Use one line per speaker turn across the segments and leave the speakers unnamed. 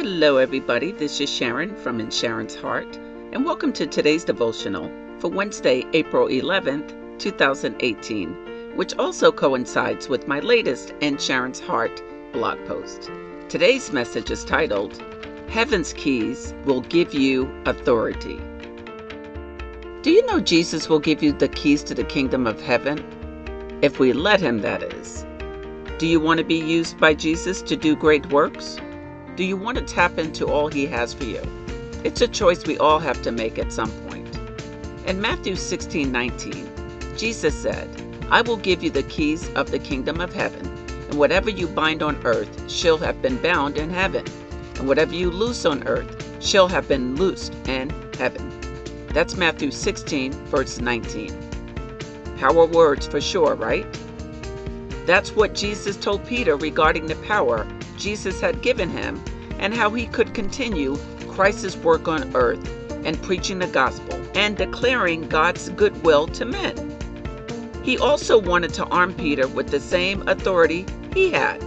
Hello, everybody. This is Sharon from In Sharon's Heart, and welcome to today's devotional for Wednesday, April 11th, 2018, which also coincides with my latest In Sharon's Heart blog post. Today's message is titled, Heaven's Keys Will Give You Authority. Do you know Jesus will give you the keys to the kingdom of heaven? If we let Him, that is. Do you want to be used by Jesus to do great works? Do you want to tap into all He has for you? It's a choice we all have to make at some point. In Matthew 16 19, Jesus said, I will give you the keys of the kingdom of heaven, and whatever you bind on earth shall have been bound in heaven, and whatever you loose on earth shall have been loosed in heaven. That's Matthew 16, verse 19. Power words for sure, right? That's what Jesus told Peter regarding the power Jesus had given him and how he could continue Christ's work on earth and preaching the gospel and declaring God's goodwill to men. He also wanted to arm Peter with the same authority he had.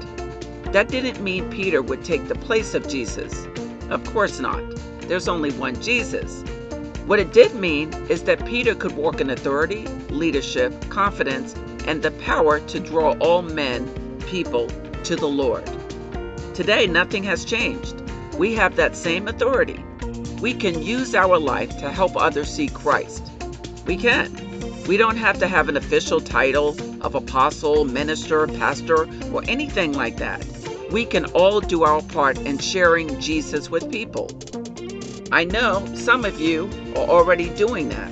That didn't mean Peter would take the place of Jesus. Of course not. There's only one Jesus. What it did mean is that Peter could walk in authority, leadership, confidence, and the power to draw all men, people, to the Lord. Today, nothing has changed. We have that same authority. We can use our life to help others see Christ. We can. We don't have to have an official title of apostle, minister, pastor, or anything like that. We can all do our part in sharing Jesus with people. I know some of you are already doing that.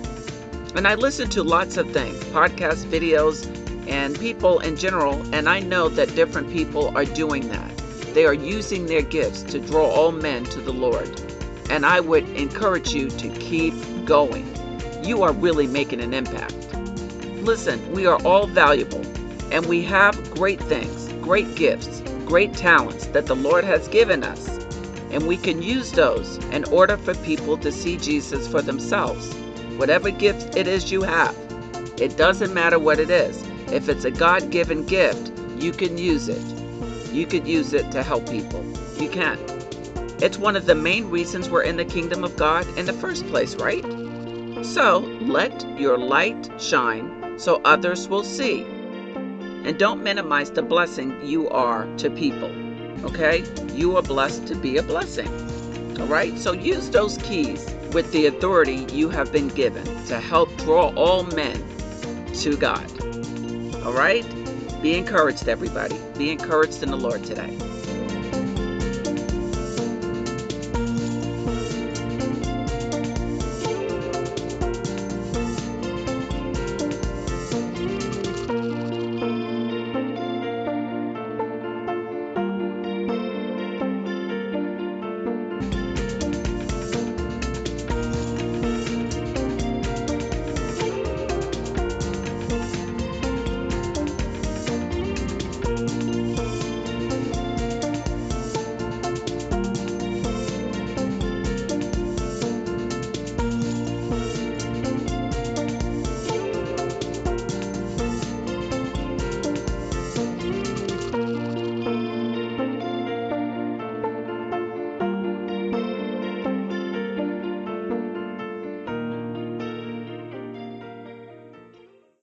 And I listen to lots of things podcasts, videos, and people in general, and I know that different people are doing that. They are using their gifts to draw all men to the Lord. And I would encourage you to keep going. You are really making an impact. Listen, we are all valuable and we have great things, great gifts, great talents that the Lord has given us. And we can use those in order for people to see Jesus for themselves. Whatever gift it is you have, it doesn't matter what it is. If it's a God given gift, you can use it you could use it to help people. You can. It's one of the main reasons we're in the kingdom of God in the first place, right? So let your light shine so others will see. And don't minimize the blessing you are to people. Okay? You are blessed to be a blessing. All right? So use those keys with the authority you have been given to help draw all men to God. All right? Be encouraged, everybody. Be encouraged in the Lord today.